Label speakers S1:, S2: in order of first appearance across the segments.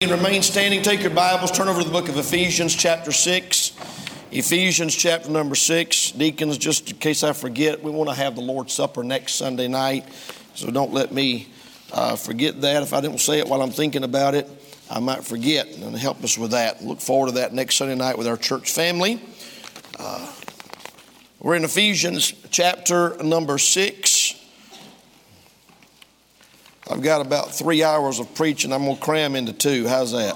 S1: And remain standing. Take your Bibles, turn over to the book of Ephesians, chapter 6. Ephesians, chapter number 6. Deacons, just in case I forget, we want to have the Lord's Supper next Sunday night. So don't let me uh, forget that. If I don't say it while I'm thinking about it, I might forget. And help us with that. Look forward to that next Sunday night with our church family. Uh, we're in Ephesians, chapter number 6. I've got about three hours of preaching. I'm going to cram into two. How's that?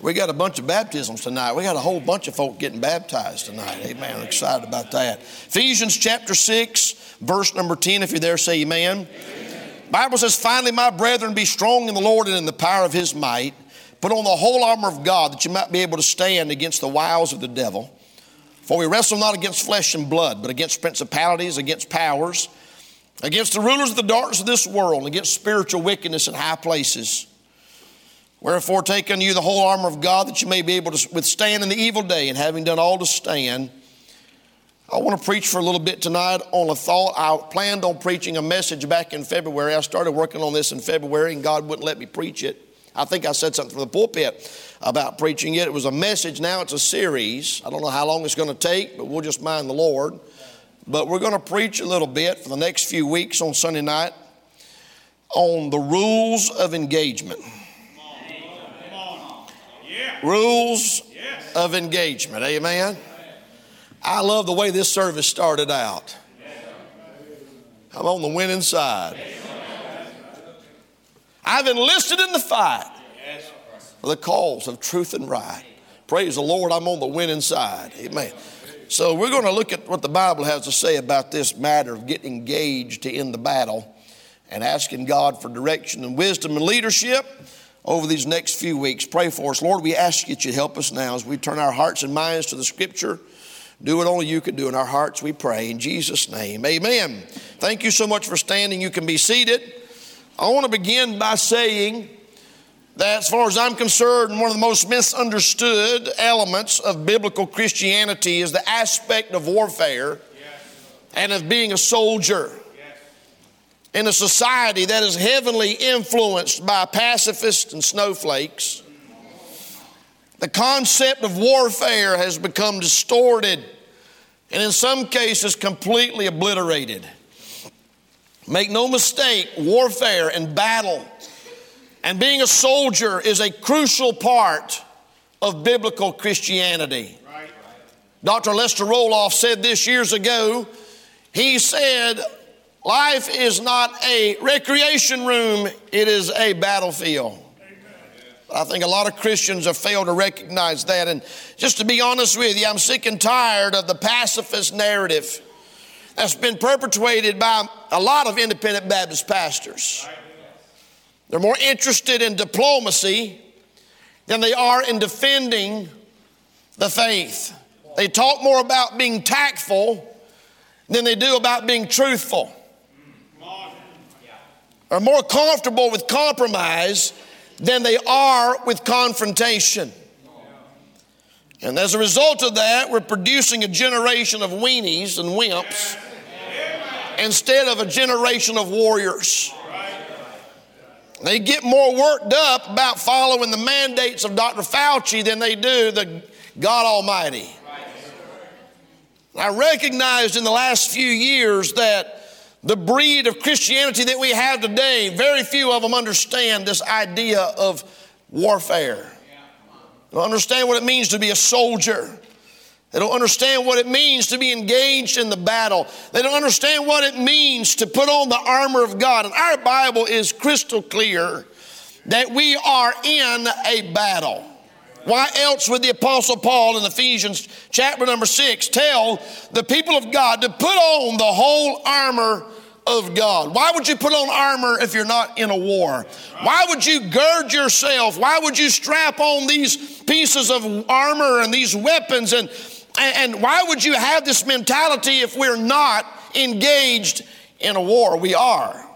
S1: We got a bunch of baptisms tonight. We got a whole bunch of folk getting baptized tonight. Amen. I'm excited about that. Ephesians chapter 6, verse number 10. If you're there, say amen. amen. Bible says, Finally, my brethren, be strong in the Lord and in the power of his might. Put on the whole armor of God that you might be able to stand against the wiles of the devil. For we wrestle not against flesh and blood, but against principalities, against powers against the rulers of the darkness of this world, against spiritual wickedness in high places. Wherefore, take unto you the whole armor of God that you may be able to withstand in the evil day, and having done all to stand. I want to preach for a little bit tonight on a thought. I planned on preaching a message back in February. I started working on this in February, and God wouldn't let me preach it. I think I said something from the pulpit about preaching it. It was a message, now it's a series. I don't know how long it's going to take, but we'll just mind the Lord. But we're going to preach a little bit for the next few weeks on Sunday night on the rules of engagement. Rules of engagement. Amen. I love the way this service started out. I'm on the winning side. I've enlisted in the fight for the cause of truth and right. Praise the Lord, I'm on the winning side. Amen. So, we're going to look at what the Bible has to say about this matter of getting engaged to end the battle and asking God for direction and wisdom and leadership over these next few weeks. Pray for us. Lord, we ask you to help us now as we turn our hearts and minds to the Scripture. Do what only you can do in our hearts, we pray. In Jesus' name, amen. Thank you so much for standing. You can be seated. I want to begin by saying, that, as far as I'm concerned, one of the most misunderstood elements of biblical Christianity is the aspect of warfare yes. and of being a soldier. Yes. In a society that is heavily influenced by pacifists and snowflakes, the concept of warfare has become distorted and, in some cases, completely obliterated. Make no mistake, warfare and battle and being a soldier is a crucial part of biblical Christianity. Right. Dr. Lester Roloff said this years ago. He said, Life is not a recreation room, it is a battlefield. I think a lot of Christians have failed to recognize that. And just to be honest with you, I'm sick and tired of the pacifist narrative that's been perpetuated by a lot of independent Baptist pastors. Right. They're more interested in diplomacy than they are in defending the faith. They talk more about being tactful than they do about being truthful. Are more comfortable with compromise than they are with confrontation. And as a result of that, we're producing a generation of weenies and wimps instead of a generation of warriors. They get more worked up about following the mandates of Dr. Fauci than they do the God Almighty. I recognized in the last few years that the breed of Christianity that we have today, very few of them understand this idea of warfare. They understand what it means to be a soldier. They don't understand what it means to be engaged in the battle. They don't understand what it means to put on the armor of God. And our Bible is crystal clear that we are in a battle. Why else would the Apostle Paul in Ephesians chapter number six tell the people of God to put on the whole armor of God? Why would you put on armor if you're not in a war? Why would you gird yourself? Why would you strap on these pieces of armor and these weapons and and why would you have this mentality if we're not engaged in a war? We are.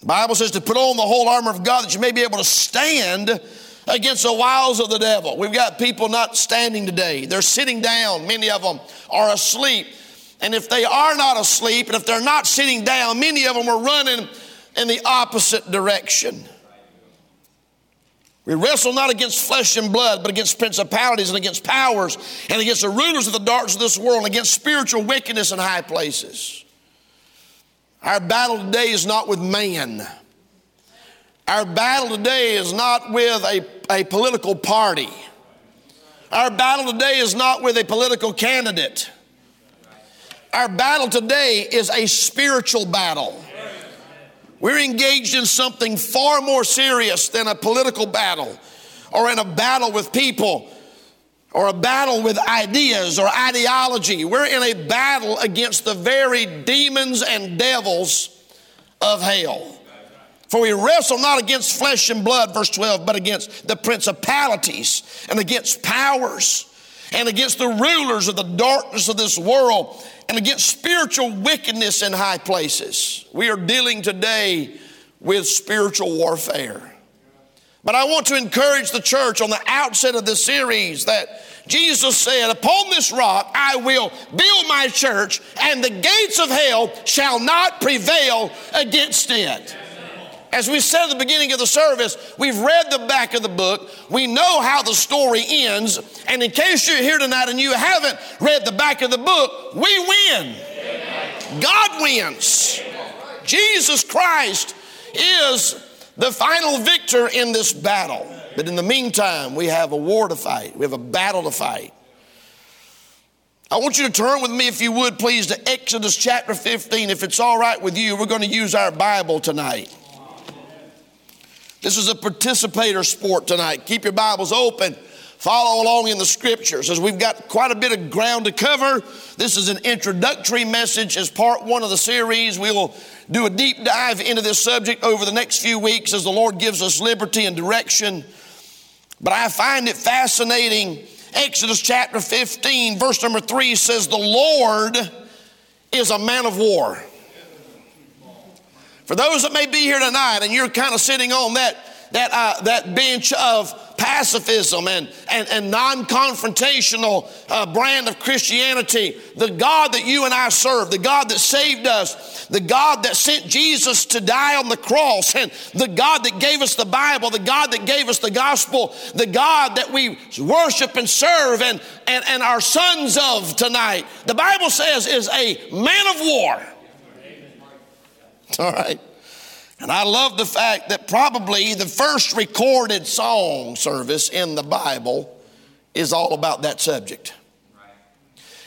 S1: The Bible says to put on the whole armor of God that you may be able to stand against the wiles of the devil. We've got people not standing today. They're sitting down. Many of them are asleep. And if they are not asleep and if they're not sitting down, many of them are running in the opposite direction. We wrestle not against flesh and blood, but against principalities and against powers and against the rulers of the darkness of this world and against spiritual wickedness in high places. Our battle today is not with man. Our battle today is not with a, a political party. Our battle today is not with a political candidate. Our battle today is a spiritual battle. We're engaged in something far more serious than a political battle or in a battle with people or a battle with ideas or ideology. We're in a battle against the very demons and devils of hell. For we wrestle not against flesh and blood, verse 12, but against the principalities and against powers and against the rulers of the darkness of this world and against spiritual wickedness in high places. We are dealing today with spiritual warfare. But I want to encourage the church on the outset of this series that Jesus said, Upon this rock I will build my church, and the gates of hell shall not prevail against it. As we said at the beginning of the service, we've read the back of the book. We know how the story ends. And in case you're here tonight and you haven't read the back of the book, we win. God wins. Jesus Christ is the final victor in this battle. But in the meantime, we have a war to fight, we have a battle to fight. I want you to turn with me, if you would, please, to Exodus chapter 15. If it's all right with you, we're going to use our Bible tonight. This is a participator sport tonight. Keep your Bibles open. Follow along in the scriptures as we've got quite a bit of ground to cover. This is an introductory message as part one of the series. We will do a deep dive into this subject over the next few weeks as the Lord gives us liberty and direction. But I find it fascinating. Exodus chapter 15, verse number 3 says, The Lord is a man of war. For those that may be here tonight and you're kind of sitting on that, that, uh, that bench of pacifism and, and, and non confrontational uh, brand of Christianity, the God that you and I serve, the God that saved us, the God that sent Jesus to die on the cross, and the God that gave us the Bible, the God that gave us the gospel, the God that we worship and serve and, and, and are sons of tonight, the Bible says is a man of war. All right. And I love the fact that probably the first recorded song service in the Bible is all about that subject.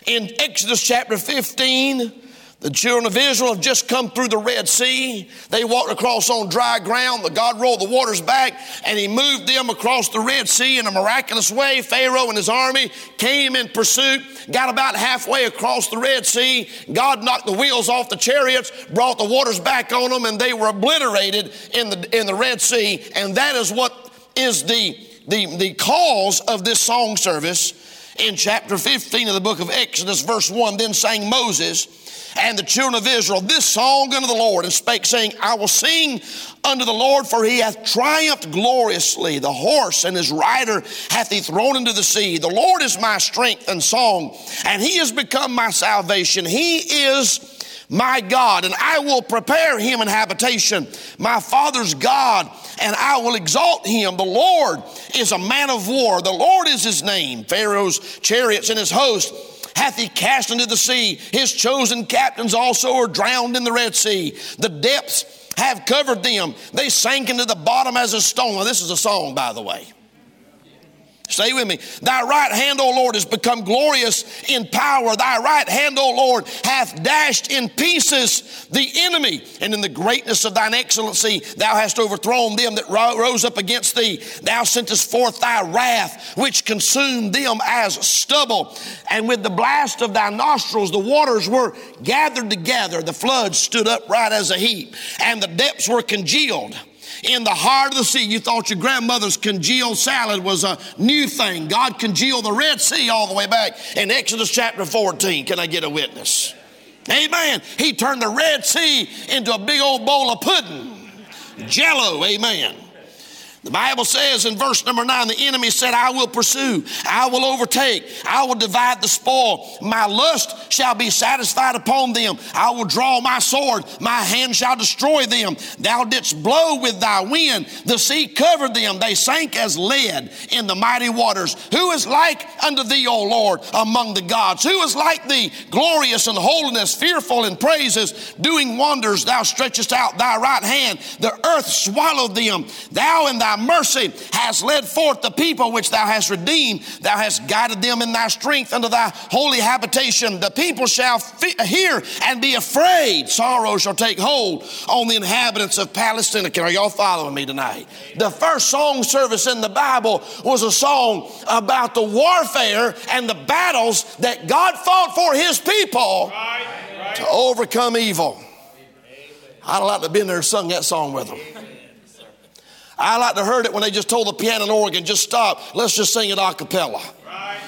S1: In Exodus chapter 15, the children of Israel have just come through the Red Sea. They walked across on dry ground. The God rolled the waters back and he moved them across the Red Sea in a miraculous way. Pharaoh and his army came in pursuit, got about halfway across the Red Sea. God knocked the wheels off the chariots, brought the waters back on them, and they were obliterated in the, in the Red Sea. And that is what is the, the, the cause of this song service in chapter 15 of the book of Exodus, verse 1. Then sang Moses, and the children of Israel this song unto the Lord, and spake, saying, I will sing unto the Lord, for he hath triumphed gloriously. The horse and his rider hath he thrown into the sea. The Lord is my strength and song, and he has become my salvation. He is my God, and I will prepare him an habitation, my father's God, and I will exalt him. The Lord is a man of war. The Lord is his name. Pharaoh's chariots and his host hath he cast into the sea. His chosen captains also are drowned in the Red Sea. The depths have covered them. They sank into the bottom as a stone. Now, this is a song, by the way. Stay with me. Thy right hand, O Lord, has become glorious in power. Thy right hand, O Lord, hath dashed in pieces the enemy. And in the greatness of thine excellency, thou hast overthrown them that rose up against thee. Thou sentest forth thy wrath, which consumed them as stubble. And with the blast of thy nostrils, the waters were gathered together. The floods stood upright as a heap, and the depths were congealed in the heart of the sea. You thought your grandmother's congealed salad was a new thing. God congealed the Red Sea all the way back in Exodus chapter 14. Can I get a witness? Amen. He turned the Red Sea into a big old bowl of pudding. Jello, amen. The Bible says in verse number nine, the enemy said, I will pursue, I will overtake, I will divide the spoil. My lust shall be satisfied upon them. I will draw my sword, my hand shall destroy them. Thou didst blow with thy wind, the sea covered them. They sank as lead in the mighty waters. Who is like unto thee, O Lord, among the gods? Who is like thee, glorious in holiness, fearful in praises, doing wonders? Thou stretchest out thy right hand, the earth swallowed them. Thou and thy thy mercy hast led forth the people which thou hast redeemed. Thou hast guided them in thy strength unto thy holy habitation. The people shall hear and be afraid. Sorrow shall take hold on the inhabitants of Palestine. Are y'all following me tonight? The first song service in the Bible was a song about the warfare and the battles that God fought for his people right, right. to overcome evil. I'd like to have been there and sung that song with them. I like to heard it when they just told the piano and organ, just stop, let's just sing it a cappella. Right.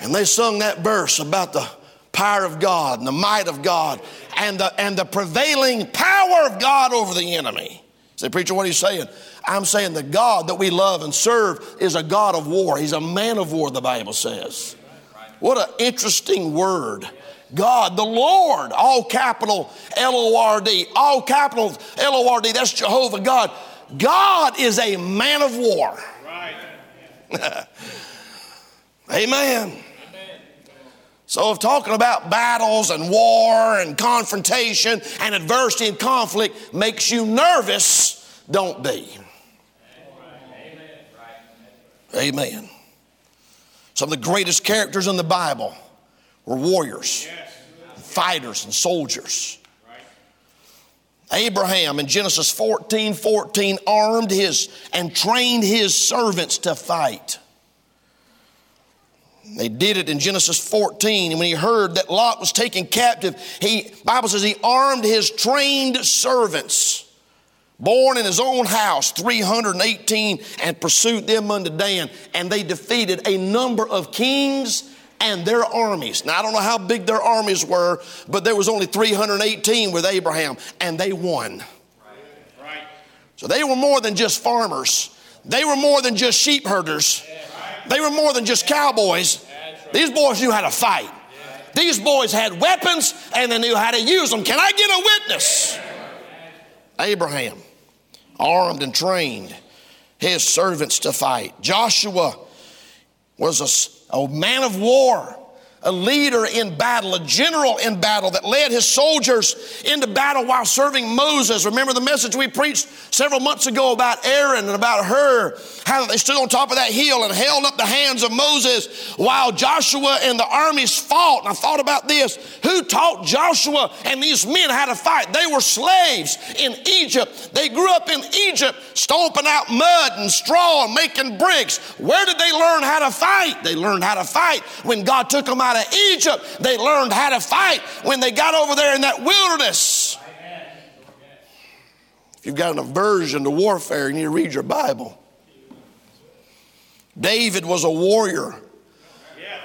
S1: And they sung that verse about the power of God and the might of God and the, and the prevailing power of God over the enemy. Say, preacher, what are you saying? I'm saying the God that we love and serve is a God of war. He's a man of war, the Bible says. What an interesting word. God, the Lord, all capital L O R D, all capital L O R D, that's Jehovah God. God is a man of war. Right. Amen. Amen. So, if talking about battles and war and confrontation and adversity and conflict makes you nervous, don't be. Amen. Amen. Some of the greatest characters in the Bible were warriors, fighters, and soldiers. Abraham in Genesis 14 14 armed his and trained his servants to fight. They did it in Genesis 14. And when he heard that Lot was taken captive, he Bible says he armed his trained servants, born in his own house, 318, and pursued them unto Dan. And they defeated a number of kings and their armies. Now, I don't know how big their armies were, but there was only 318 with Abraham, and they won. Right. So they were more than just farmers. They were more than just sheep herders. They were more than just cowboys. These boys knew how to fight. These boys had weapons and they knew how to use them. Can I get a witness? Abraham, armed and trained his servants to fight. Joshua was a a man of war, a leader in battle, a general in battle that led his soldiers into battle while serving Moses. Remember the message we preached several months ago about Aaron and about Hur, how they stood on top of that hill and held up the hands of Moses while Joshua and the armies fought. And I thought about this. Who taught Joshua and these men how to fight? They were slaves in Egypt. They grew up in Egypt, stomping out mud and straw and making bricks. Where did they learn how to fight? They learned how to fight when God took them out of Egypt. They learned how to fight when they got over there in that wilderness. If you've got an aversion to warfare, you need to read your Bible. David was a warrior.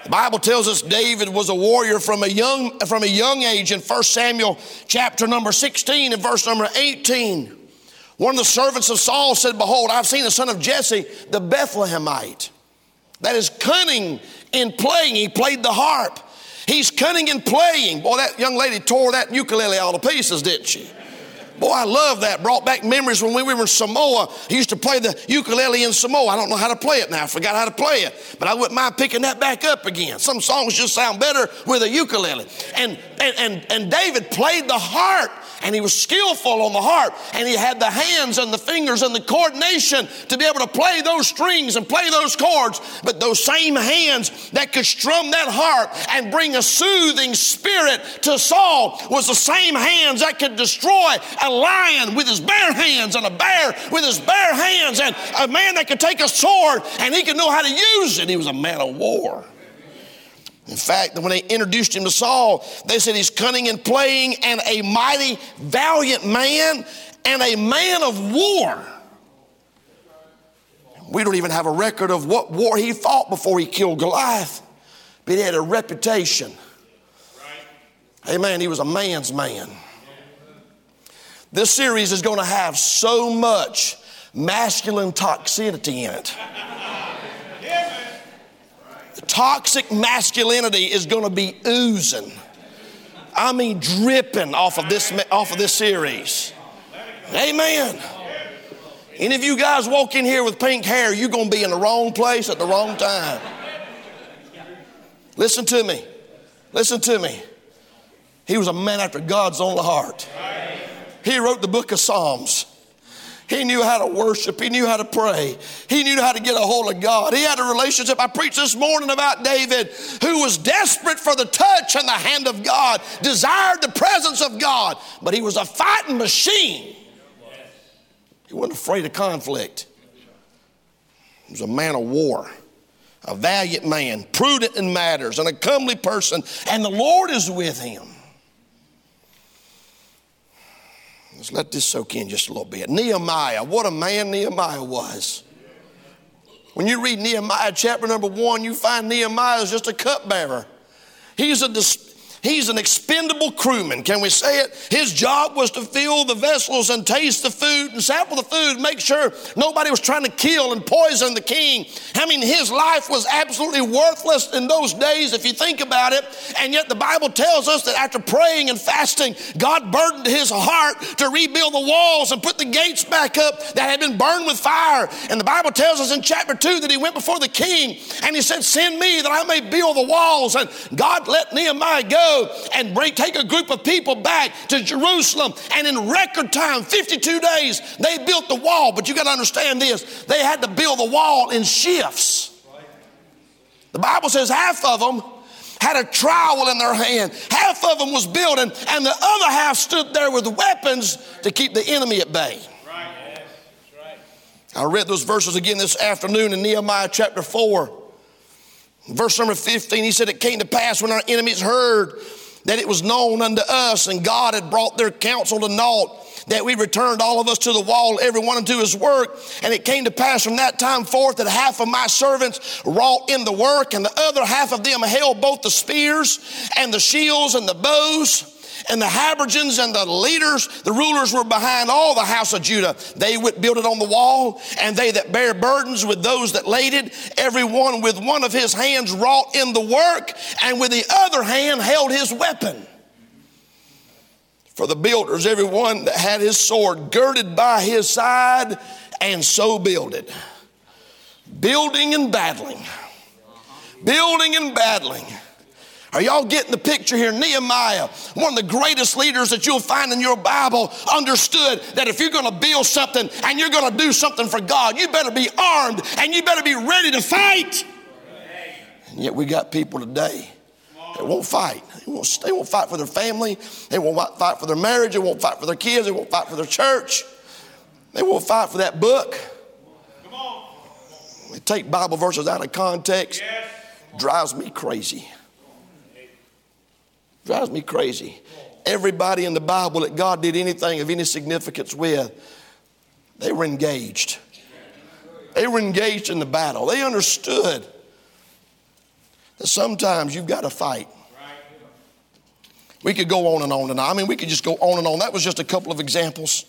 S1: The Bible tells us David was a warrior from a young from a young age in 1 Samuel chapter number 16 and verse number 18. One of the servants of Saul said, Behold, I've seen the son of Jesse, the Bethlehemite, that is cunning in playing. He played the harp. He's cunning in playing. Boy, that young lady tore that ukulele all to pieces, didn't she? Boy, I love that. Brought back memories when we were in Samoa. He used to play the ukulele in Samoa. I don't know how to play it now. I forgot how to play it. But I wouldn't mind picking that back up again. Some songs just sound better with a ukulele. And, and, and, and David played the harp and he was skillful on the harp and he had the hands and the fingers and the coordination to be able to play those strings and play those chords. But those same hands that could strum that harp and bring a soothing spirit to Saul was the same hands that could destroy a lion with his bare hands and a bear with his bare hands and a man that could take a sword and he could know how to use it. He was a man of war. In fact, when they introduced him to Saul, they said he's cunning and playing and a mighty, valiant man and a man of war. We don't even have a record of what war he fought before he killed Goliath, but he had a reputation. Amen. He was a man's man. This series is going to have so much masculine toxicity in it. Toxic masculinity is going to be oozing. I mean, dripping off of this off of this series. Amen. Any of you guys walk in here with pink hair, you're going to be in the wrong place at the wrong time. Listen to me. Listen to me. He was a man after God's own heart. He wrote the book of Psalms. He knew how to worship. He knew how to pray. He knew how to get a hold of God. He had a relationship. I preached this morning about David, who was desperate for the touch and the hand of God, desired the presence of God, but he was a fighting machine. He wasn't afraid of conflict. He was a man of war, a valiant man, prudent in matters, and a comely person, and the Lord is with him. Let's let this soak in just a little bit. Nehemiah, what a man Nehemiah was. When you read Nehemiah chapter number one, you find Nehemiah is just a cupbearer. He's a He's an expendable crewman. Can we say it? His job was to fill the vessels and taste the food and sample the food, make sure nobody was trying to kill and poison the king. I mean, his life was absolutely worthless in those days if you think about it. And yet the Bible tells us that after praying and fasting, God burdened his heart to rebuild the walls and put the gates back up that had been burned with fire. And the Bible tells us in chapter 2 that he went before the king and he said, Send me that I may build the walls. And God let Nehemiah go and bring, take a group of people back to Jerusalem. And in record time, 52 days, they built the wall. But you got to understand this they had to build the wall in shifts. The Bible says half of them had a trowel in their hand, half of them was building, and the other half stood there with weapons to keep the enemy at bay. I read those verses again this afternoon in Nehemiah chapter 4. Verse number 15, he said, It came to pass when our enemies heard that it was known unto us, and God had brought their counsel to naught, that we returned all of us to the wall, every one unto his work. And it came to pass from that time forth that half of my servants wrought in the work, and the other half of them held both the spears and the shields and the bows and the habergeons and the leaders, the rulers were behind all the house of Judah. They would build it on the wall, and they that bear burdens with those that laid it, every one with one of his hands wrought in the work, and with the other hand held his weapon. For the builders, every one that had his sword girded by his side, and so builded. Building and battling. Building and battling. Are y'all getting the picture here? Nehemiah, one of the greatest leaders that you'll find in your Bible, understood that if you're going to build something and you're going to do something for God, you better be armed and you better be ready to fight. And yet we got people today that won't fight. They won't, they won't fight for their family. They won't fight for their marriage. They won't fight for their kids. They won't fight for their church. They won't fight for that book. They take Bible verses out of context. Drives me crazy. Drives me crazy. Everybody in the Bible that God did anything of any significance with, they were engaged. They were engaged in the battle. They understood that sometimes you've got to fight. We could go on and on and on. I mean, we could just go on and on. That was just a couple of examples.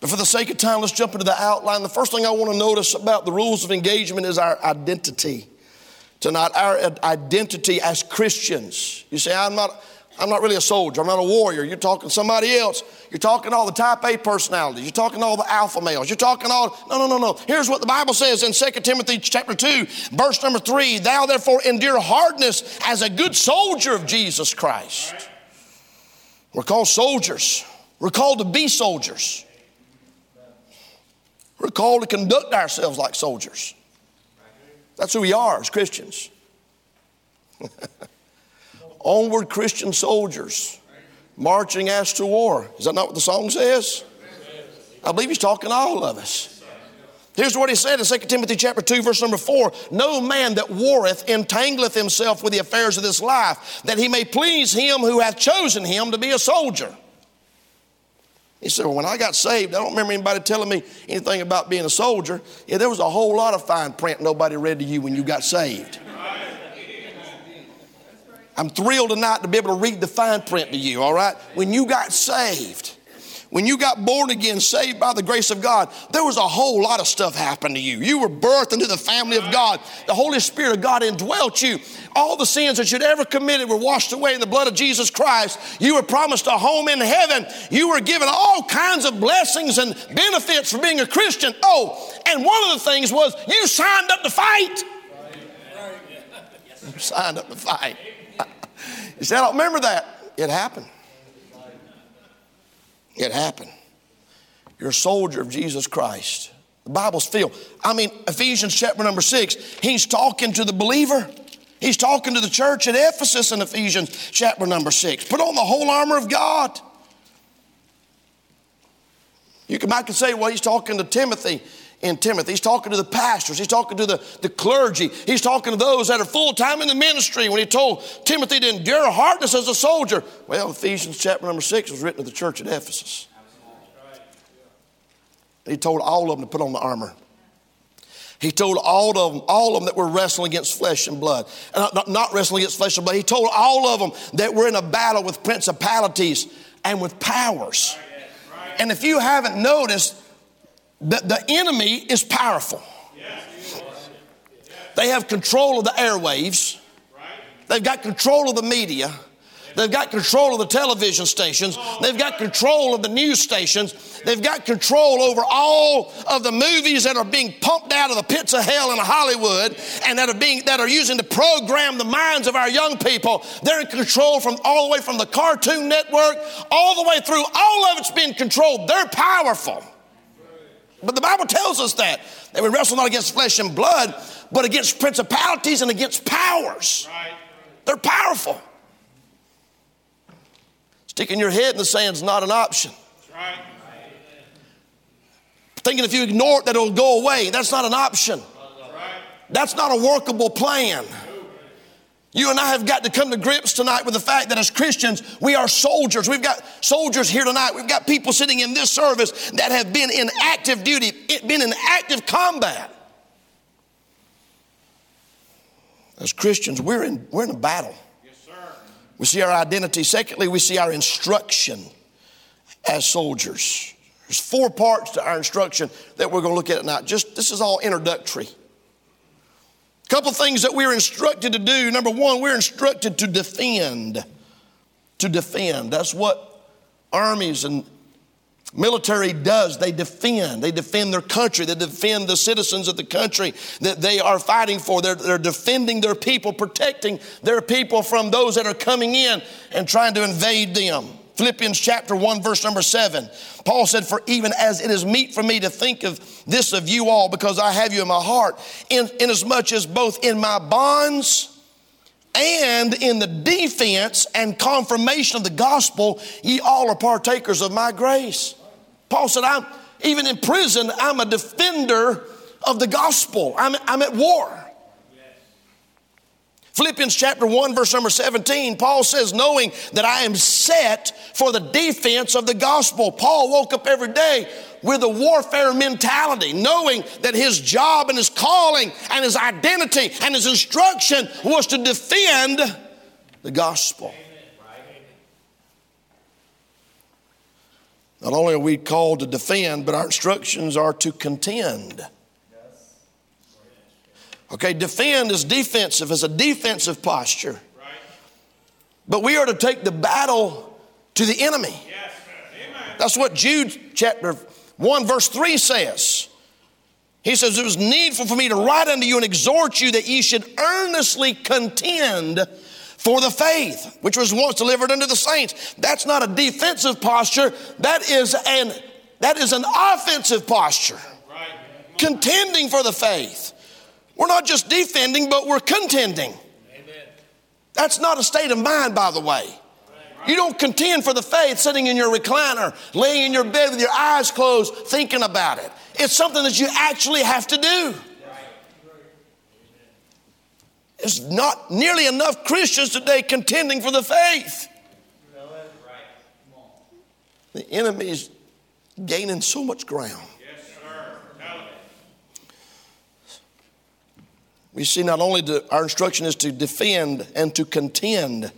S1: But for the sake of time, let's jump into the outline. The first thing I want to notice about the rules of engagement is our identity. Tonight, our identity as Christians. You say, I'm not, I'm not really a soldier. I'm not a warrior. You're talking to somebody else. You're talking all the type A personalities. You're talking all the alpha males. You're talking all, no, no, no, no. Here's what the Bible says in 2 Timothy chapter 2, verse number 3. Thou therefore endure hardness as a good soldier of Jesus Christ. We're called soldiers. We're called to be soldiers. We're called to conduct ourselves like soldiers. That's who we are as Christians. Onward, Christian soldiers, marching as to war. Is that not what the song says? I believe he's talking to all of us. Here's what he said in 2 Timothy chapter 2, verse number 4. No man that warreth entangleth himself with the affairs of this life, that he may please him who hath chosen him to be a soldier. He said, Well, when I got saved, I don't remember anybody telling me anything about being a soldier. Yeah, there was a whole lot of fine print nobody read to you when you got saved. I'm thrilled tonight to be able to read the fine print to you, all right? When you got saved, when you got born again, saved by the grace of God, there was a whole lot of stuff happened to you. You were birthed into the family of God. The Holy Spirit of God indwelt you. All the sins that you'd ever committed were washed away in the blood of Jesus Christ. You were promised a home in heaven. You were given all kinds of blessings and benefits for being a Christian. Oh, and one of the things was you signed up to fight. You signed up to fight. You said, I don't remember that. It happened. It happened. You're a soldier of Jesus Christ. The Bible's filled. I mean, Ephesians chapter number six, he's talking to the believer. He's talking to the church at Ephesus in Ephesians chapter number six. Put on the whole armor of God. You can, I could say, well, he's talking to Timothy in Timothy. He's talking to the pastors. He's talking to the, the clergy. He's talking to those that are full time in the ministry when he told Timothy to endure hardness as a soldier. Well, Ephesians chapter number six was written to the church at Ephesus. He told all of them to put on the armor. He told all of them, all of them that were wrestling against flesh and blood. Not, not wrestling against flesh and blood. He told all of them that we're in a battle with principalities and with powers. And if you haven't noticed, the, the enemy is powerful. They have control of the airwaves. They've got control of the media. They've got control of the television stations. They've got control of the news stations. They've got control over all of the movies that are being pumped out of the pits of hell in Hollywood and that are being that are using to program the minds of our young people. They're in control from all the way from the Cartoon Network all the way through. All of it's being controlled. They're powerful. But the Bible tells us that. That we wrestle not against flesh and blood, but against principalities and against powers. Right. They're powerful. Sticking your head in the sand is not an option. Right. Thinking if you ignore it that it'll go away, that's not an option. That's not a workable plan. You and I have got to come to grips tonight with the fact that as Christians, we are soldiers. We've got soldiers here tonight. We've got people sitting in this service that have been in active duty, been in active combat. As Christians, we're in, we're in a battle. Yes, sir. We see our identity. Secondly, we see our instruction as soldiers. There's four parts to our instruction that we're going to look at tonight. Just this is all introductory couple things that we're instructed to do. Number one, we're instructed to defend. To defend. That's what armies and military does. They defend. They defend their country. They defend the citizens of the country that they are fighting for. They're, they're defending their people, protecting their people from those that are coming in and trying to invade them. Philippians chapter 1, verse number 7. Paul said, For even as it is meet for me to think of this of you all, because I have you in my heart, in, inasmuch as both in my bonds and in the defense and confirmation of the gospel, ye all are partakers of my grace. Paul said, I'm even in prison, I'm a defender of the gospel. I'm, I'm at war. Philippians chapter 1, verse number 17, Paul says, knowing that I am set for the defense of the gospel. Paul woke up every day with a warfare mentality, knowing that his job and his calling and his identity and his instruction was to defend the gospel. Not only are we called to defend, but our instructions are to contend. Okay, defend is defensive, is a defensive posture. Right. But we are to take the battle to the enemy. Yes, That's what Jude chapter 1, verse 3 says. He says, It was needful for me to write unto you and exhort you that ye should earnestly contend for the faith which was once delivered unto the saints. That's not a defensive posture, that is an, that is an offensive posture. Right. Contending for the faith. We're not just defending, but we're contending. Amen. That's not a state of mind, by the way. You don't contend for the faith sitting in your recliner, laying in your bed with your eyes closed, thinking about it. It's something that you actually have to do. There's not nearly enough Christians today contending for the faith. The enemy's gaining so much ground. We see not only to, our instruction is to defend and to contend.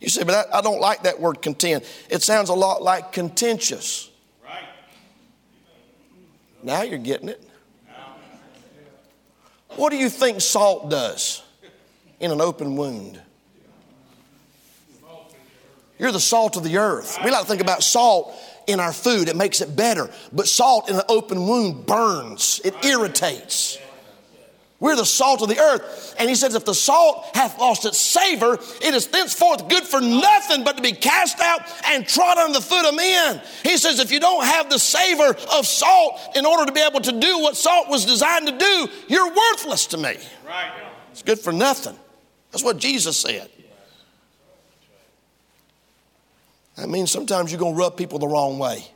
S1: You say, but I, I, don't like that word contend. It sounds a lot like contentious. Right. Now you're getting it. What do you think salt does in an open wound? You're the salt of the earth. We like to think about salt in our food, it makes it better. But salt in an open wound burns, it irritates. We're the salt of the earth. And he says, if the salt hath lost its savor, it is thenceforth good for nothing but to be cast out and trod under the foot of men. He says, if you don't have the savor of salt in order to be able to do what salt was designed to do, you're worthless to me. Right. It's good for nothing. That's what Jesus said. That means sometimes you're going to rub people the wrong way.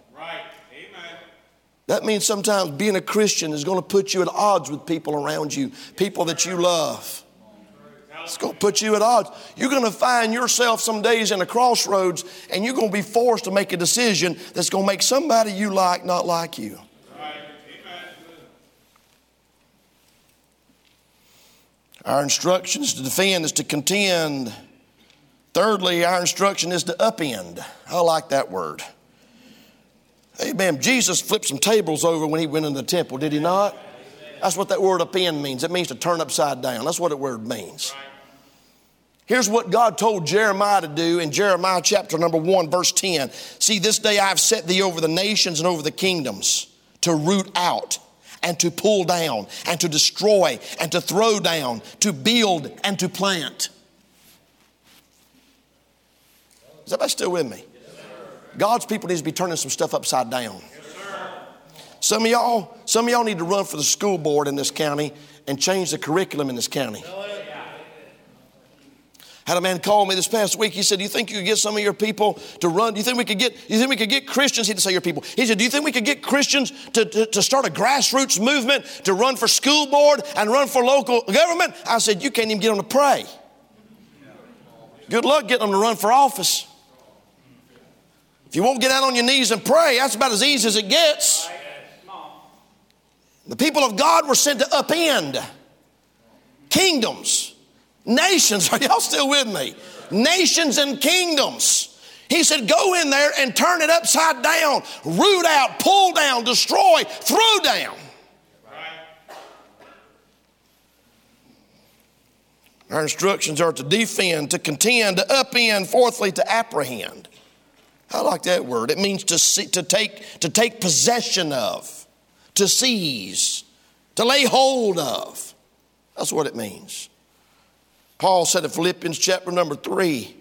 S1: That means sometimes being a Christian is going to put you at odds with people around you, people that you love. It's going to put you at odds. You're going to find yourself some days in a crossroads and you're going to be forced to make a decision that's going to make somebody you like not like you. Our instructions to defend is to contend Thirdly, our instruction is to upend. I like that word. Amen. Jesus flipped some tables over when he went into the temple, did he not? That's what that word upend means. It means to turn upside down. That's what the word means. Here's what God told Jeremiah to do in Jeremiah chapter number 1, verse 10. See, this day I have set thee over the nations and over the kingdoms to root out and to pull down and to destroy and to throw down, to build and to plant. Is everybody still with me? God's people need to be turning some stuff upside down. Some of y'all, some of y'all need to run for the school board in this county and change the curriculum in this county. Had a man call me this past week. He said, "Do you think you could get some of your people to run? Do you think we could get? You think we could get Christians?" He didn't say your people. He said, "Do you think we could get Christians to, to, to start a grassroots movement to run for school board and run for local government?" I said, "You can't even get them to pray. Good luck getting them to run for office." If you won't get out on your knees and pray, that's about as easy as it gets. The people of God were sent to upend kingdoms, nations. Are y'all still with me? Nations and kingdoms. He said, Go in there and turn it upside down, root out, pull down, destroy, throw down. Our instructions are to defend, to contend, to upend, fourthly, to apprehend. I like that word. It means to, see, to, take, to take possession of, to seize, to lay hold of. That's what it means. Paul said in Philippians chapter number 3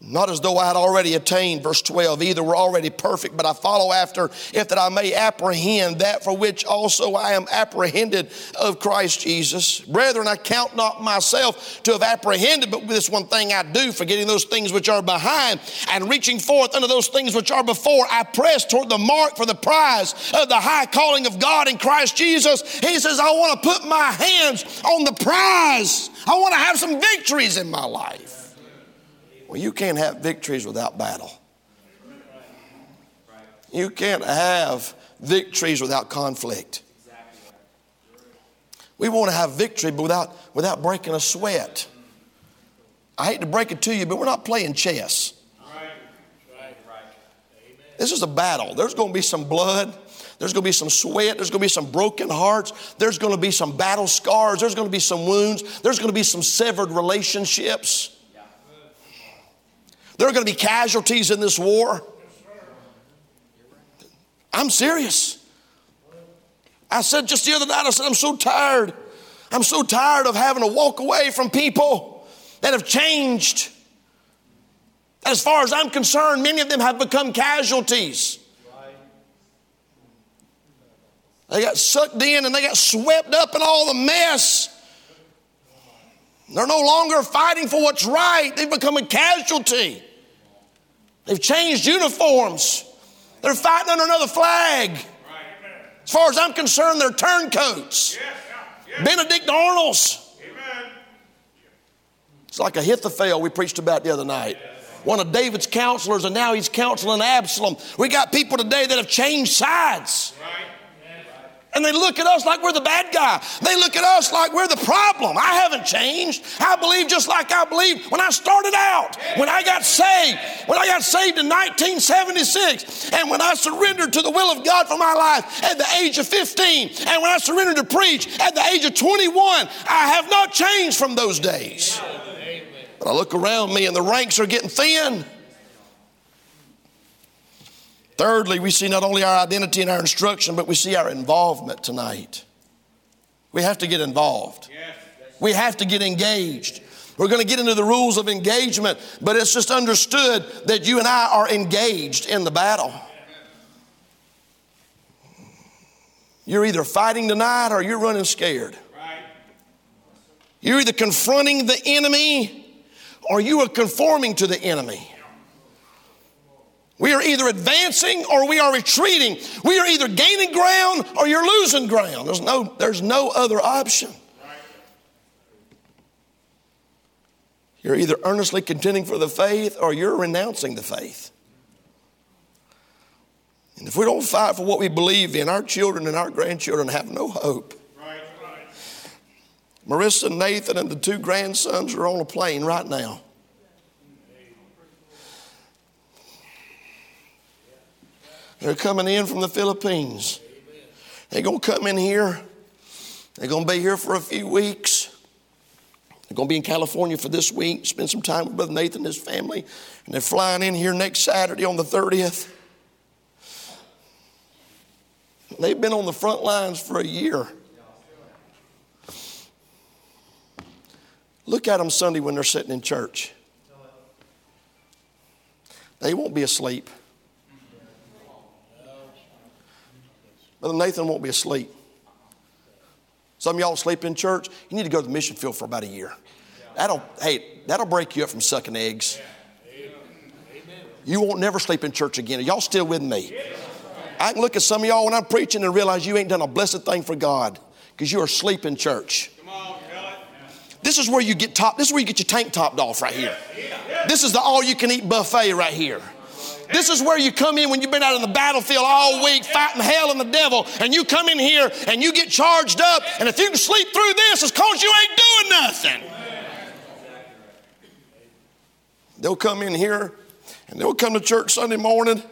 S1: not as though I had already attained, verse 12, either were already perfect, but I follow after, if that I may apprehend that for which also I am apprehended of Christ Jesus. Brethren, I count not myself to have apprehended, but this one thing I do, forgetting those things which are behind and reaching forth unto those things which are before, I press toward the mark for the prize of the high calling of God in Christ Jesus. He says, I want to put my hands on the prize. I want to have some victories in my life. Well, you can't have victories without battle. You can't have victories without conflict. We want to have victory, but without, without breaking a sweat. I hate to break it to you, but we're not playing chess. This is a battle. There's going to be some blood. There's going to be some sweat. There's going to be some broken hearts. There's going to be some battle scars. There's going to be some wounds. There's going to be some severed relationships. There are going to be casualties in this war. I'm serious. I said just the other night, I said, I'm so tired. I'm so tired of having to walk away from people that have changed. As far as I'm concerned, many of them have become casualties. They got sucked in and they got swept up in all the mess. They're no longer fighting for what's right, they've become a casualty. They've changed uniforms. They're fighting under another flag. As far as I'm concerned, they're turncoats. Benedict Arnolds. It's like Ahithophel we preached about the other night. One of David's counselors, and now he's counseling Absalom. We got people today that have changed sides. And they look at us like we're the bad guy. They look at us like we're the problem. I haven't changed. I believe just like I believed when I started out, when I got saved, when I got saved in 1976, and when I surrendered to the will of God for my life at the age of 15, and when I surrendered to preach at the age of 21. I have not changed from those days. But I look around me and the ranks are getting thin. Thirdly, we see not only our identity and our instruction, but we see our involvement tonight. We have to get involved. We have to get engaged. We're going to get into the rules of engagement, but it's just understood that you and I are engaged in the battle. You're either fighting tonight or you're running scared. You're either confronting the enemy or you are conforming to the enemy. We are either advancing or we are retreating. We are either gaining ground or you're losing ground. There's no, there's no other option. You're either earnestly contending for the faith or you're renouncing the faith. And if we don't fight for what we believe in, our children and our grandchildren have no hope. Marissa, Nathan, and the two grandsons are on a plane right now. They're coming in from the Philippines. They're going to come in here. They're going to be here for a few weeks. They're going to be in California for this week, spend some time with Brother Nathan and his family. And they're flying in here next Saturday on the 30th. They've been on the front lines for a year. Look at them Sunday when they're sitting in church. They won't be asleep. Brother Nathan won't be asleep. Some of y'all sleep in church. You need to go to the mission field for about a year. That'll, hey, that'll break you up from sucking eggs. You won't never sleep in church again. Are y'all still with me? I can look at some of y'all when I'm preaching and realize you ain't done a blessed thing for God because you are asleep in church. This is where you get top. This is where you get your tank topped off right here. This is the all you can eat buffet right here. This is where you come in when you've been out on the battlefield all week fighting hell and the devil, and you come in here and you get charged up. And if you can sleep through this, it's because you ain't doing nothing. They'll come in here and they'll come to church Sunday morning.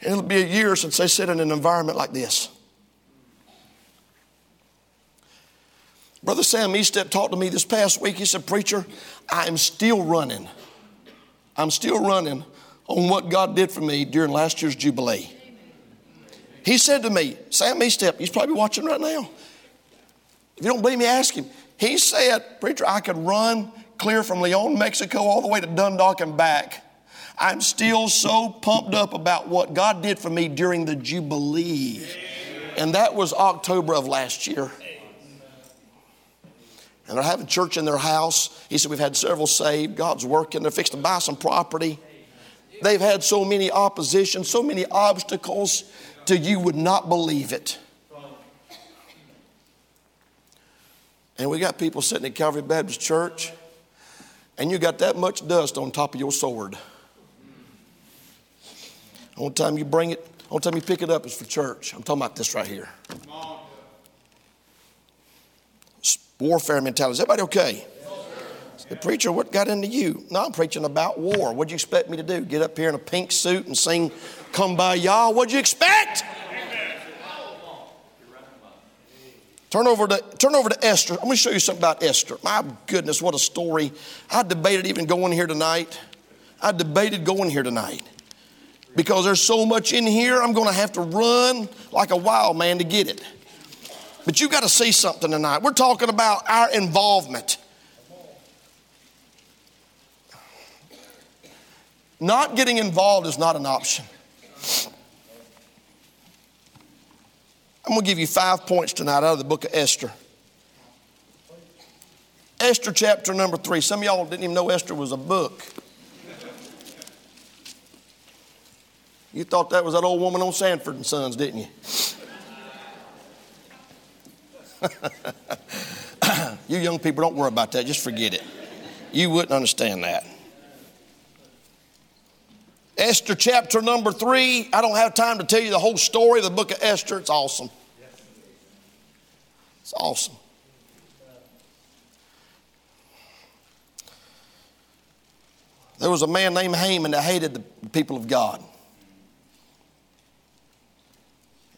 S1: And it'll be a year since they sit in an environment like this. Brother Sam Eastep talked to me this past week. He said, Preacher, I am still running. I'm still running on what God did for me during last year's Jubilee. He said to me, Sam Eastep, he's probably watching right now. If you don't believe me, ask him. He said, Preacher, I could run clear from Leon, Mexico, all the way to Dundalk and back. I'm still so pumped up about what God did for me during the Jubilee. And that was October of last year and they're having church in their house. He said, We've had several saved. God's working. They're fixing to buy some property. They've had so many opposition, so many obstacles till you would not believe it. And we got people sitting at Calvary Baptist Church, and you got that much dust on top of your sword. Only time you bring it, only time you pick it up is for church. I'm talking about this right here warfare mentality. Is everybody okay? The preacher, what got into you? No, I'm preaching about war. What'd you expect me to do? Get up here in a pink suit and sing Kumbaya? What'd you expect? Turn over to turn over to Esther. I'm going to show you something about Esther. My goodness, what a story! I debated even going here tonight. I debated going here tonight because there's so much in here. I'm going to have to run like a wild man to get it. But you got to see something tonight. We're talking about our involvement. Not getting involved is not an option. I'm going to give you five points tonight out of the book of Esther. Esther chapter number three. Some of y'all didn't even know Esther was a book. You thought that was that old woman on Sanford and Sons, didn't you? you young people, don't worry about that. Just forget it. You wouldn't understand that. Esther chapter number three. I don't have time to tell you the whole story of the book of Esther. It's awesome. It's awesome. There was a man named Haman that hated the people of God.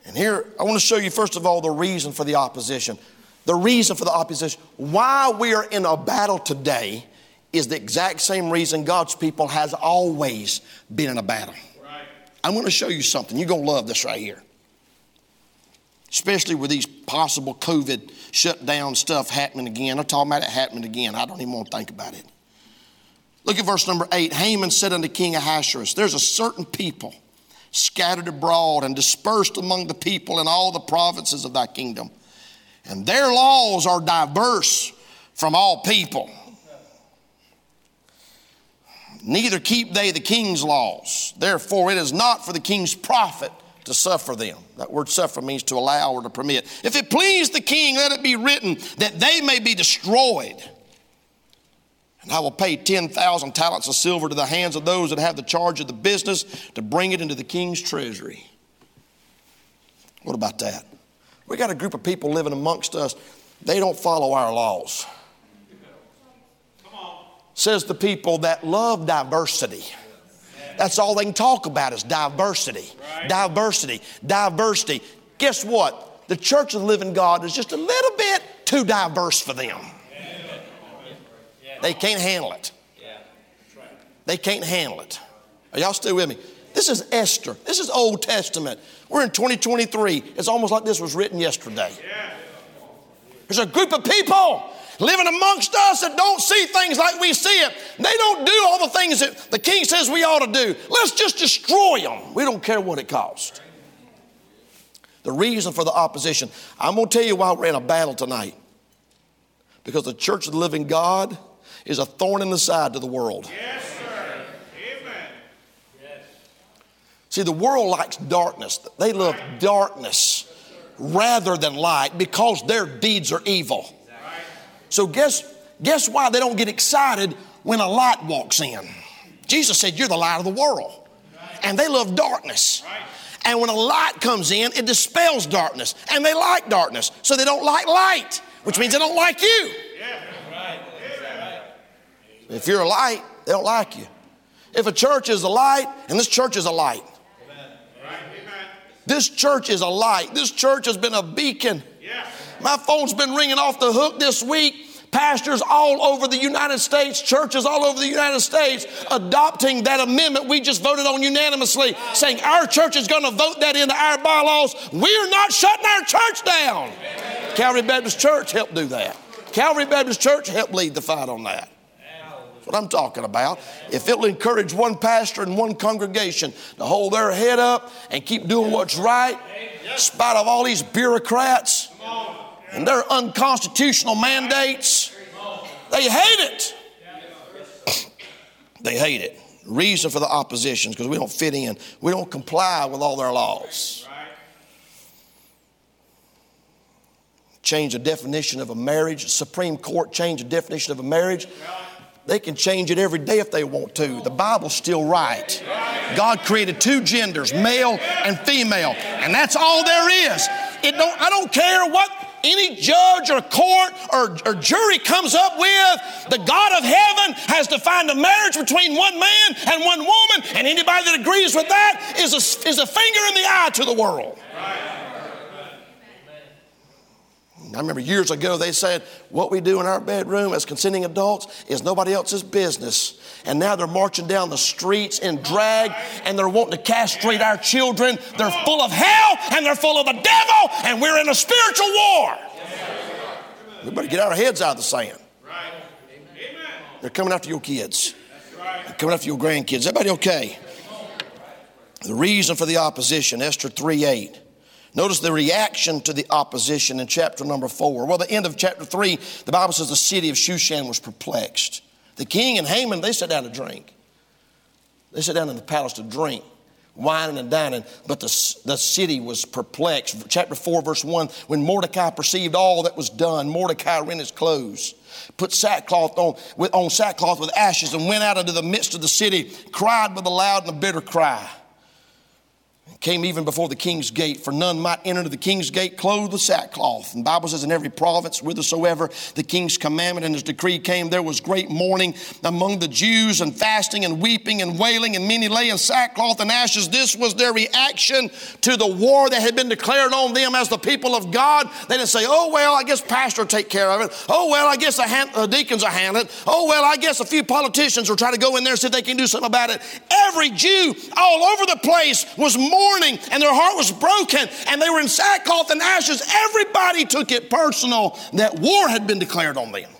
S1: And here, I want to show you, first of all, the reason for the opposition. The reason for the opposition. Why we are in a battle today is the exact same reason God's people has always been in a battle. Right. I'm going to show you something. You're going to love this right here. Especially with these possible COVID shutdown stuff happening again. I'm talking about it happening again. I don't even want to think about it. Look at verse number eight. Haman said unto King Ahasuerus, There's a certain people scattered abroad and dispersed among the people in all the provinces of thy kingdom. And their laws are diverse from all people. Neither keep they the king's laws. Therefore, it is not for the king's profit to suffer them. That word suffer means to allow or to permit. If it please the king, let it be written that they may be destroyed and I will pay 10,000 talents of silver to the hands of those that have the charge of the business to bring it into the king's treasury. What about that? We got a group of people living amongst us, they don't follow our laws. Says the people that love diversity. That's all they can talk about is diversity. Right. Diversity. Diversity. Guess what? The church of the living God is just a little bit too diverse for them. They can't handle it. They can't handle it. Are y'all still with me? This is Esther. This is Old Testament. We're in 2023. It's almost like this was written yesterday. There's a group of people living amongst us that don't see things like we see it. They don't do all the things that the king says we ought to do. Let's just destroy them. We don't care what it costs. The reason for the opposition. I'm going to tell you why we're in a battle tonight. Because the church of the living God is a thorn in the side to the world. Yes, sir. Amen. Yes. See, the world likes darkness. They love darkness rather than light because their deeds are evil. Right. So guess guess why they don't get excited when a light walks in? Jesus said, "You're the light of the world," right. and they love darkness. And when a light comes in, it dispels darkness, and they like darkness, so they don't like light, which means they don't like you. Yeah. If you're a light, they don't like you. If a church is a light, and this church is a light. This church is a light. This church has been a beacon. My phone's been ringing off the hook this week. Pastors all over the United States, churches all over the United States, adopting that amendment we just voted on unanimously, saying our church is going to vote that into our bylaws. We're not shutting our church down. Calvary Baptist Church helped do that. Calvary Baptist Church helped lead the fight on that what I'm talking about. If it'll encourage one pastor and one congregation to hold their head up and keep doing what's right, in spite of all these bureaucrats and their unconstitutional mandates, they hate it. they hate it. Reason for the opposition is because we don't fit in. We don't comply with all their laws. Change the definition of a marriage. Supreme Court changed the definition of a marriage. They can change it every day if they want to. The Bible's still right. God created two genders, male and female, and that's all there is. It don't, I don't care what any judge or court or, or, jury comes up with, the God of heaven has defined a marriage between one man and one woman, and anybody that agrees with that is a, is a finger in the eye to the world. I remember years ago they said what we do in our bedroom as consenting adults is nobody else's business. And now they're marching down the streets in drag and they're wanting to castrate our children. They're full of hell and they're full of the devil and we're in a spiritual war. We better get our heads out of the sand. They're coming after your kids. They're coming after your grandkids. Everybody okay? The reason for the opposition, Esther 3 8. Notice the reaction to the opposition in chapter number four. Well, the end of chapter three, the Bible says the city of Shushan was perplexed. The king and Haman, they sat down to drink. They sat down in the palace to drink, wining and dining, but the, the city was perplexed. Chapter 4, verse 1 When Mordecai perceived all that was done, Mordecai rent his clothes put sackcloth on, with, on sackcloth with ashes, and went out into the midst of the city, cried with a loud and a bitter cry came even before the king's gate, for none might enter the king's gate clothed with sackcloth. And the Bible says, in every province, whithersoever the king's commandment and his decree came, there was great mourning among the Jews, and fasting and weeping and wailing, and many lay in sackcloth and ashes. This was their reaction to the war that had been declared on them as the people of God. They didn't say, oh, well, I guess pastor take care of it. Oh, well, I guess the, hand, the uh, deacons will handle it. Oh, well, I guess a few politicians will try to go in there and see if they can do something about it. Every Jew all over the place was mourning mourning and their heart was broken and they were in sackcloth and ashes. Everybody took it personal that war had been declared on them.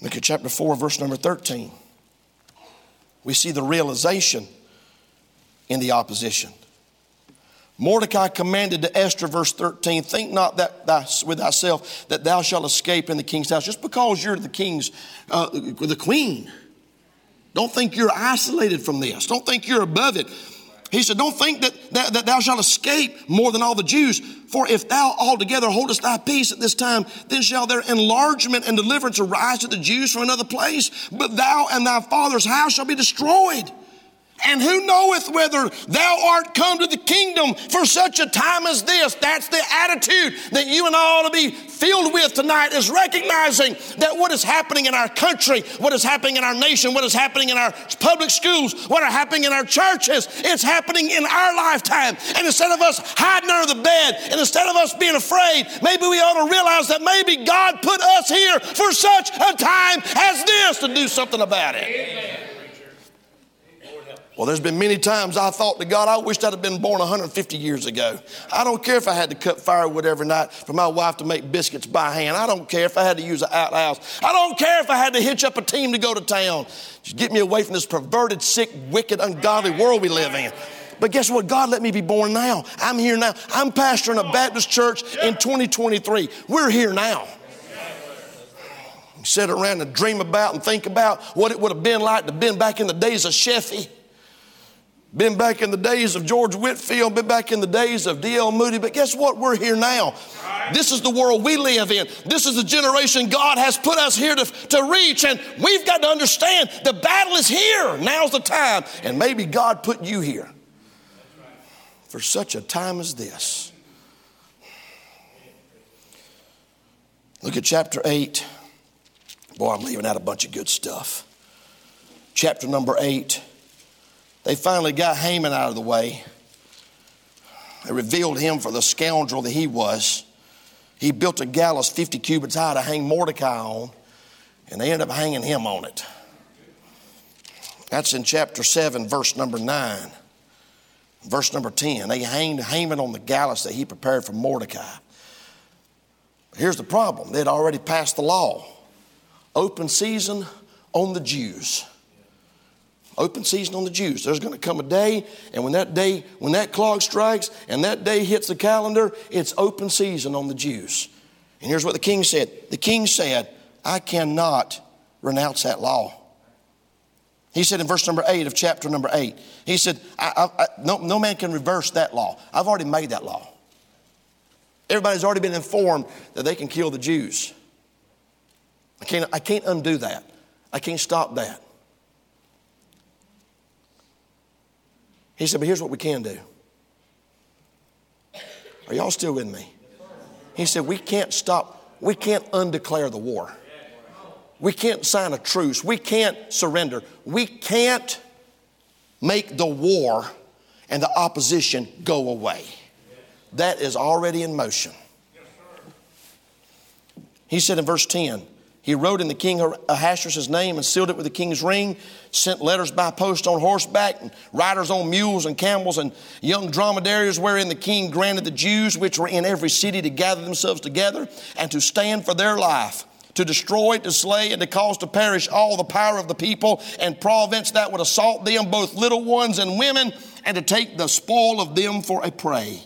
S1: Look at chapter 4, verse number 13. We see the realization in the opposition. Mordecai commanded to Esther, verse 13, think not that with thyself that thou shalt escape in the king's house. Just because you're the king's, uh, the queen, don't think you're isolated from this. Don't think you're above it. He said, Don't think that, that, that, thou shalt escape more than all the Jews. For if thou altogether holdest thy peace at this time, then shall their enlargement and deliverance arise to the Jews from another place. But thou and thy father's house shall be destroyed. And who knoweth whether thou art come to the kingdom for such a time as this? That's the attitude that you and I ought to be filled with tonight is recognizing that what is happening in our country, what is happening in our nation, what is happening in our public schools, what are happening in our churches, it's happening in our lifetime. And instead of us hiding under the bed, and instead of us being afraid, maybe we ought to realize that maybe God put us here for such a time as this to do something about it. Amen. Well, there's been many times I thought to God, I wished I'd have been born 150 years ago. I don't care if I had to cut firewood every night for my wife to make biscuits by hand. I don't care if I had to use an outhouse. I don't care if I had to hitch up a team to go to town. Just get me away from this perverted, sick, wicked, ungodly world we live in. But guess what? God let me be born now. I'm here now. I'm pastoring a Baptist church in 2023. We're here now sit around and dream about and think about what it would have been like to have been back in the days of Sheffey. Been back in the days of George Whitefield, been back in the days of D.L. Moody, but guess what? We're here now. This is the world we live in. This is the generation God has put us here to, to reach, and we've got to understand the battle is here. Now's the time. And maybe God put you here for such a time as this. Look at chapter 8. Boy, I'm leaving out a bunch of good stuff. Chapter number 8. They finally got Haman out of the way. They revealed him for the scoundrel that he was. He built a gallows 50 cubits high to hang Mordecai on, and they ended up hanging him on it. That's in chapter 7, verse number 9. Verse number 10. They hanged Haman on the gallows that he prepared for Mordecai. But here's the problem they'd already passed the law open season on the Jews open season on the Jews. There's going to come a day, and when that day, when that clock strikes and that day hits the calendar, it's open season on the Jews. And here's what the king said The king said, I cannot renounce that law. He said in verse number eight of chapter number eight, he said, I, I, I, no, no man can reverse that law. I've already made that law. Everybody's already been informed that they can kill the Jews. I can't, I can't undo that. I can't stop that. He said, But here's what we can do. Are y'all still with me? He said, We can't stop, we can't undeclare the war. We can't sign a truce. We can't surrender. We can't make the war and the opposition go away. That is already in motion. He said in verse 10, he wrote in the king uh, Ahasuerus' name and sealed it with the king's ring, sent letters by post on horseback, and riders on mules and camels, and young dromedaries, wherein the king granted the Jews which were in every city to gather themselves together and to stand for their life, to destroy, to slay, and to cause to perish all the power of the people and province that would assault them, both little ones and women, and to take the spoil of them for a prey.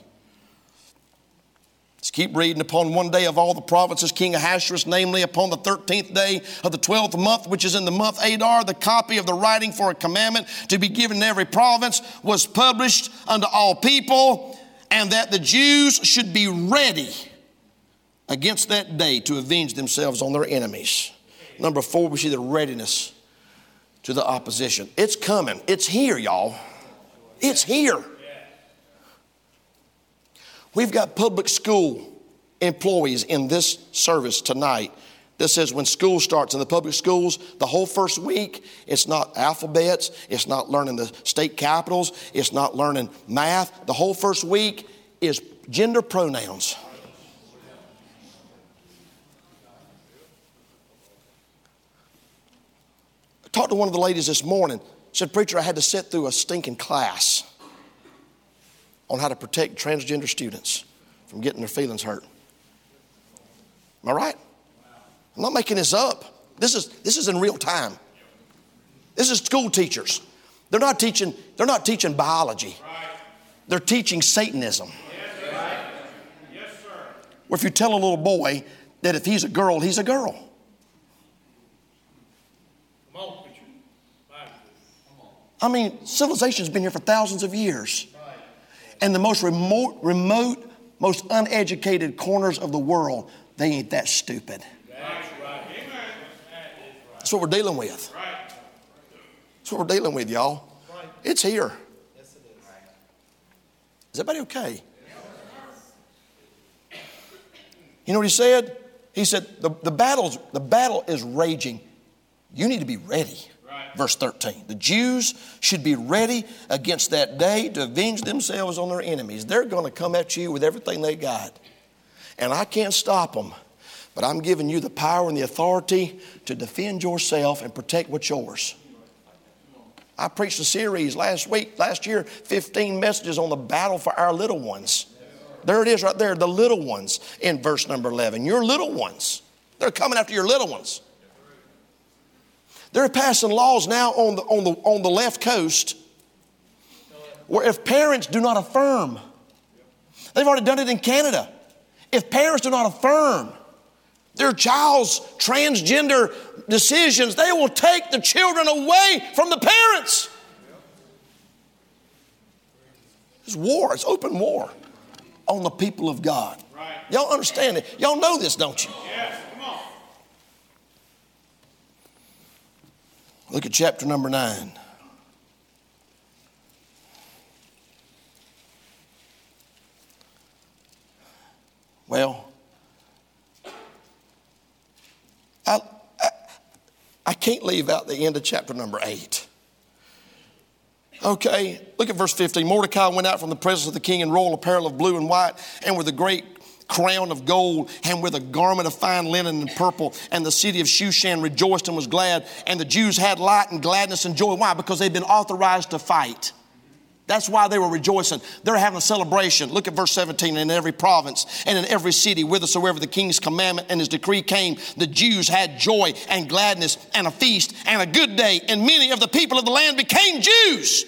S1: Let's keep reading. Upon one day of all the provinces, King Ahasuerus, namely upon the 13th day of the 12th month, which is in the month Adar, the copy of the writing for a commandment to be given in every province was published unto all people. and that the Jews should be ready against that day to avenge themselves on their enemies. Number four, we see the readiness to the opposition. It's coming. It's here, y'all. It's here. We've got public school employees in this service tonight that says when school starts in the public schools, the whole first week, it's not alphabets, it's not learning the state capitals, it's not learning math. The whole first week is gender pronouns. I talked to one of the ladies this morning. Said, Preacher, I had to sit through a stinking class on how to protect transgender students from getting their feelings hurt. Am I right? I'm not making this up. This is, this is in real time. This is school teachers. They're not teaching, they're not teaching biology. They're teaching Satanism. Or if you tell a little boy that if he's a girl, he's a girl. I mean, civilization's been here for thousands of years. And the most remote, remote, most uneducated corners of the world, they ain't that stupid. That's what we're dealing with. That's what we're dealing with, y'all. It's here. Is everybody okay? You know what he said? He said, the, the, battle's, the battle is raging. You need to be ready. Verse 13. The Jews should be ready against that day to avenge themselves on their enemies. They're going to come at you with everything they got. And I can't stop them. But I'm giving you the power and the authority to defend yourself and protect what's yours. I preached a series last week, last year, 15 messages on the battle for our little ones. There it is right there, the little ones in verse number 11. Your little ones. They're coming after your little ones. They're passing laws now on the, on the, on the left coast where if parents do not affirm, they've already done it in Canada. If parents do not affirm, their child's transgender decisions, they will take the children away from the parents. It's war, it's open war on the people of God. Y'all understand it? Y'all know this, don't you? Yes, come on. Look at chapter number 9. Well, I, I, I can't leave out the end of chapter number 8. Okay, look at verse 15. Mordecai went out from the presence of the king in royal apparel of blue and white and with a great crown of gold and with a garment of fine linen and purple. And the city of Shushan rejoiced and was glad. And the Jews had light and gladness and joy. Why? Because they'd been authorized to fight. That's why they were rejoicing. They're having a celebration. Look at verse 17. In every province and in every city, whithersoever the king's commandment and his decree came, the Jews had joy and gladness and a feast and a good day. And many of the people of the land became Jews,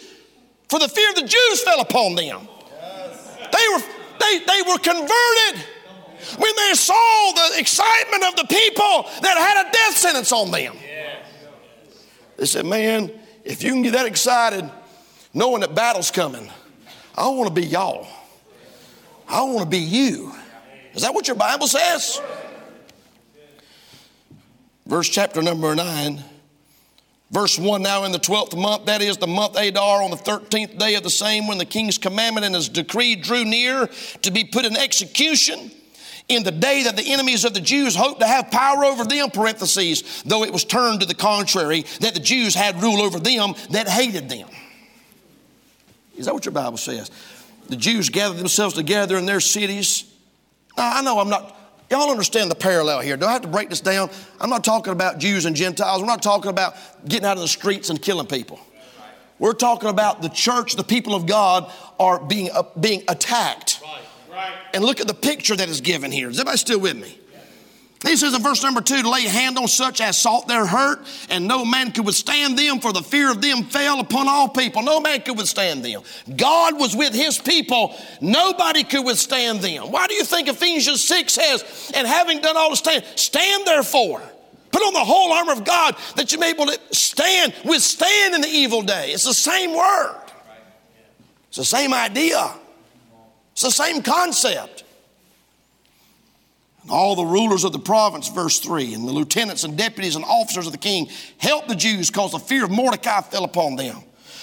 S1: for the fear of the Jews fell upon them. They were, they, they were converted when they saw the excitement of the people that had a death sentence on them. They said, Man, if you can get that excited, knowing that battle's coming. I want to be y'all. I want to be you. Is that what your Bible says? Verse chapter number 9. Verse 1 Now in the 12th month, that is the month Adar, on the 13th day of the same, when the king's commandment and his decree drew near to be put in execution, in the day that the enemies of the Jews hoped to have power over them, parentheses, though it was turned to the contrary, that the Jews had rule over them that hated them. Is that what your Bible says? The Jews gathered themselves together in their cities. Now, I know I'm not, y'all understand the parallel here. Do I have to break this down? I'm not talking about Jews and Gentiles. We're not talking about getting out of the streets and killing people. We're talking about the church, the people of God are being, uh, being attacked. And look at the picture that is given here. Is everybody still with me? He says in verse number two, lay hand on such as sought their hurt, and no man could withstand them, for the fear of them fell upon all people. No man could withstand them. God was with his people. Nobody could withstand them. Why do you think Ephesians 6 says, and having done all to stand, stand therefore. Put on the whole armor of God that you may be able to stand, withstand in the evil day. It's the same word. It's the same idea. It's the same concept. And all the rulers of the province, verse 3, and the lieutenants and deputies and officers of the king helped the Jews because the fear of Mordecai fell upon them.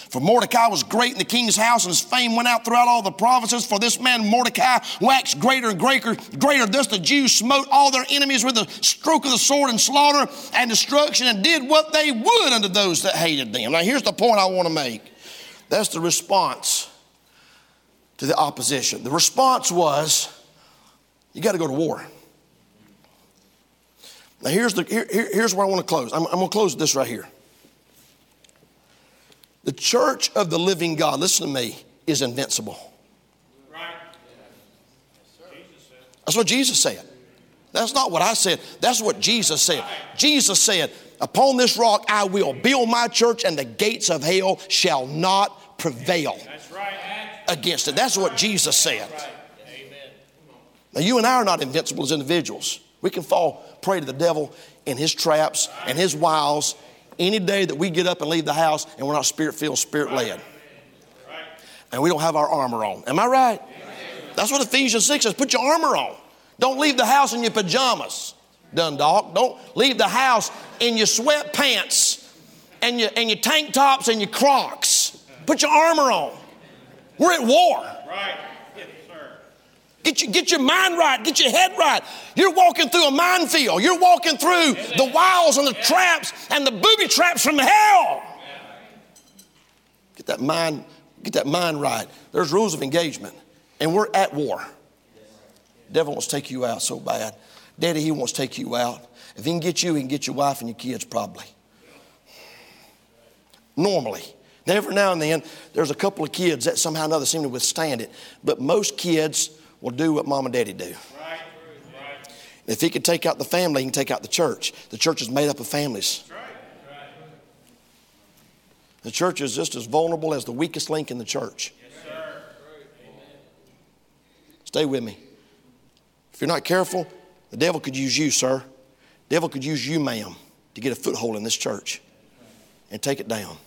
S1: For Mordecai was great in the king's house, and his fame went out throughout all the provinces. For this man Mordecai waxed greater and greater. Greater. Thus the Jews smote all their enemies with the stroke of the sword and slaughter and destruction, and did what they would unto those that hated them. Now here's the point I want to make. That's the response to the opposition. The response was, you got to go to war. Now here's the here, here's where I want to close. I'm, I'm going to close this right here. The church of the living God, listen to me, is invincible. Right. That's what Jesus said. That's not what I said. That's what Jesus said. Jesus said, Upon this rock I will build my church, and the gates of hell shall not prevail against it. That's what Jesus said. Now, you and I are not invincible as individuals. We can fall prey to the devil and his traps and his wiles any day that we get up and leave the house and we're not spirit filled, spirit led. And we don't have our armor on. Am I right? That's what Ephesians 6 says put your armor on. Don't leave the house in your pajamas, Dundalk. Don't leave the house in your sweatpants and your, and your tank tops and your crocs. Put your armor on. We're at war. Right. Get, you, get your mind right. Get your head right. You're walking through a minefield. You're walking through the wiles and the traps and the booby traps from hell. Get that mind, get that mind right. There's rules of engagement, and we're at war. Devil wants to take you out so bad. Daddy, he wants to take you out. If he can get you, he can get your wife and your kids probably. Normally. Now, every now and then, there's a couple of kids that somehow or another seem to withstand it. But most kids will do what mom and daddy do. Right. If he could take out the family, he can take out the church. The church is made up of families. The church is just as vulnerable as the weakest link in the church. Yes, Stay with me. If you're not careful, the devil could use you, sir. The devil could use you, ma'am, to get a foothold in this church and take it down.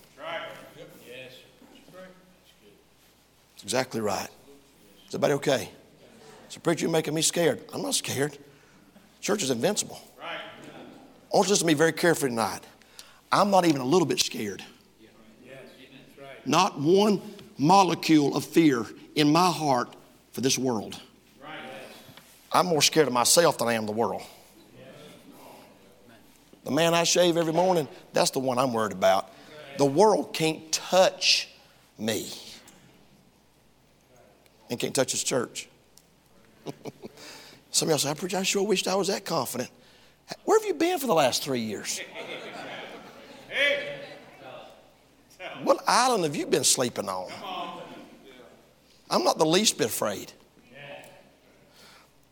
S1: Exactly right. Is everybody okay? So, preacher, you're making me scared. I'm not scared. Church is invincible. Right. I want you to to me very carefully tonight. I'm not even a little bit scared. Yes. Right. Not one molecule of fear in my heart for this world. Right. I'm more scared of myself than I am the world. The man I shave every morning, that's the one I'm worried about. The world can't touch me and can't touch his church. Some of y'all say, I, preach, I sure wished I was that confident. Where have you been for the last three years? What island have you been sleeping on? I'm not the least bit afraid.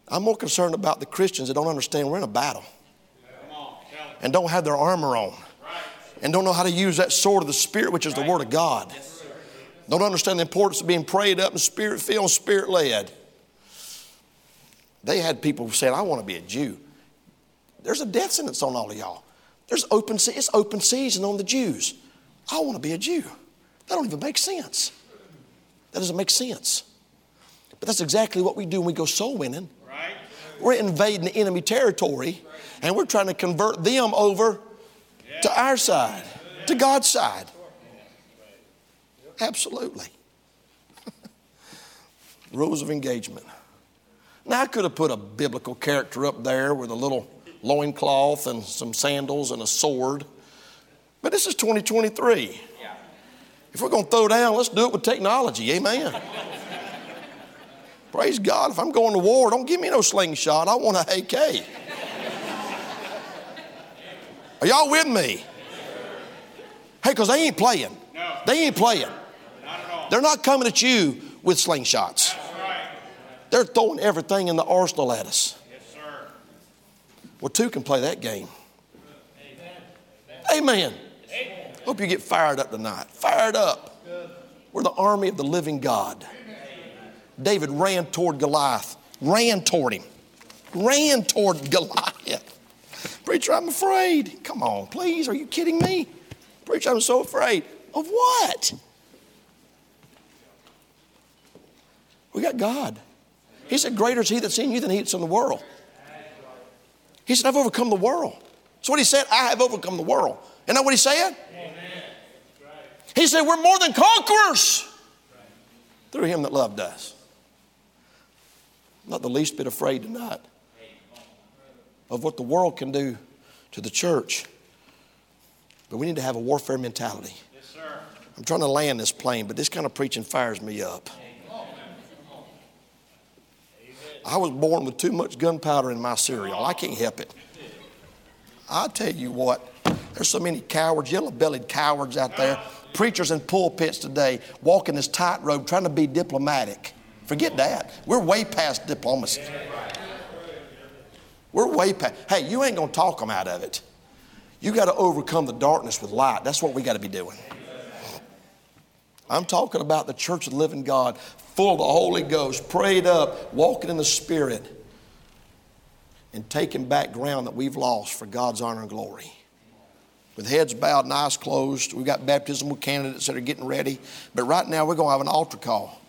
S1: I'm more concerned about the Christians that don't understand we're in a battle and don't have their armor on and don't know how to use that sword of the Spirit, which is the Word of God. Don't understand the importance of being prayed up and spirit filled, spirit led. They had people saying, I want to be a Jew. There's a death sentence on all of y'all. There's open, it's open season on the Jews. I want to be a Jew. That don't even make sense. That doesn't make sense. But that's exactly what we do when we go soul winning. Right. We're invading the enemy territory and we're trying to convert them over yeah. to our side, to God's side. Absolutely. Rules of engagement. Now, I could have put a biblical character up there with a little loincloth and some sandals and a sword, but this is 2023. If we're going to throw down, let's do it with technology. Amen. Praise God. If I'm going to war, don't give me no slingshot. I want a AK. Are y'all with me? Hey, because they ain't playing. They ain't playing. They're not coming at you with slingshots. They're throwing everything in the arsenal at us. Yes. Well, two can play that game. Amen. Amen. Hope you get fired up tonight. Fired up. We're the army of the living God. David ran toward Goliath, ran toward him, ran toward Goliath. Preacher, I'm afraid. Come on, please. Are you kidding me? Preacher, I'm so afraid. Of what? We got God. He said, Greater is He that's in you than He that's in the world. He said, I've overcome the world. That's what He said. I have overcome the world. Isn't that what He said? He said, We're more than conquerors through Him that loved us. not the least bit afraid tonight of what the world can do to the church. But we need to have a warfare mentality. Yes, I'm trying to land this plane, but this kind of preaching fires me up. I was born with too much gunpowder in my cereal. I can't help it. I tell you what, there's so many cowards, yellow bellied cowards out there, preachers in pulpits today walking this tightrope trying to be diplomatic. Forget that. We're way past diplomacy. We're way past. Hey, you ain't going to talk them out of it. You got to overcome the darkness with light. That's what we got to be doing. I'm talking about the church of the living God, full of the Holy Ghost, prayed up, walking in the Spirit, and taking back ground that we've lost for God's honor and glory. With heads bowed and eyes closed, we've got baptismal candidates that are getting ready. But right now, we're going to have an altar call.